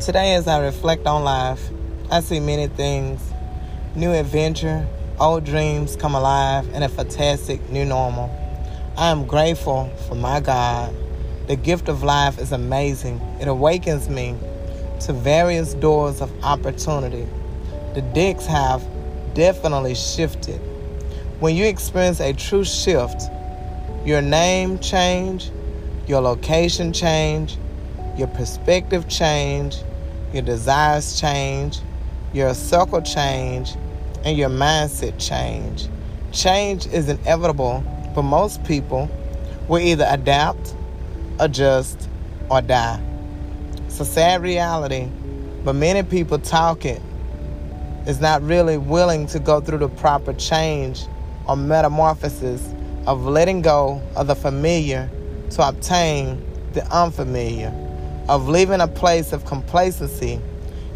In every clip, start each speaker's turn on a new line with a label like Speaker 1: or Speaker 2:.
Speaker 1: Today, as I reflect on life, I see many things new adventure, old dreams come alive, and a fantastic new normal. I am grateful for my God. The gift of life is amazing, it awakens me to various doors of opportunity. The decks have definitely shifted. When you experience a true shift, your name change, your location change, your perspective change, your desires change, your circle change, and your mindset change. Change is inevitable, but most people will either adapt, adjust, or die. It's a sad reality, but many people talk it is not really willing to go through the proper change or metamorphosis of letting go of the familiar to obtain the unfamiliar of leaving a place of complacency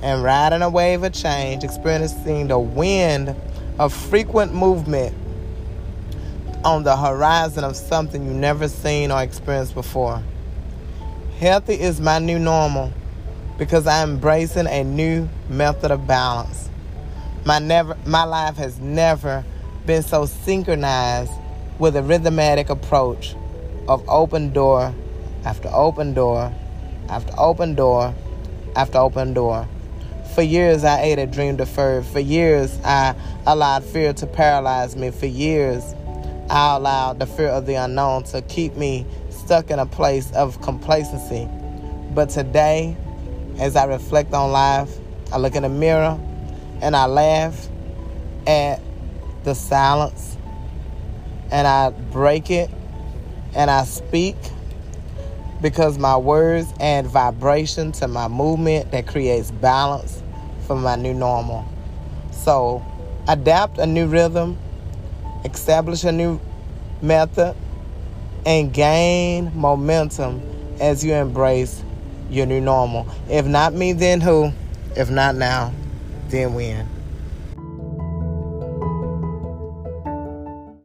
Speaker 1: and riding a wave of change, experiencing the wind of frequent movement on the horizon of something you've never seen or experienced before. Healthy is my new normal because I'm embracing a new method of balance. My never my life has never been so synchronized with a rhythmatic approach of open door after open door after open door after open door. For years, I ate a dream deferred. For years, I allowed fear to paralyze me. For years, I allowed the fear of the unknown to keep me stuck in a place of complacency. But today, as I reflect on life, I look in the mirror and I laugh at the silence and I break it and I speak because my words add vibration to my movement that creates balance for my new normal. So, adapt a new rhythm, establish a new method, and gain momentum as you embrace your new normal. If not me, then who? If not now, then when?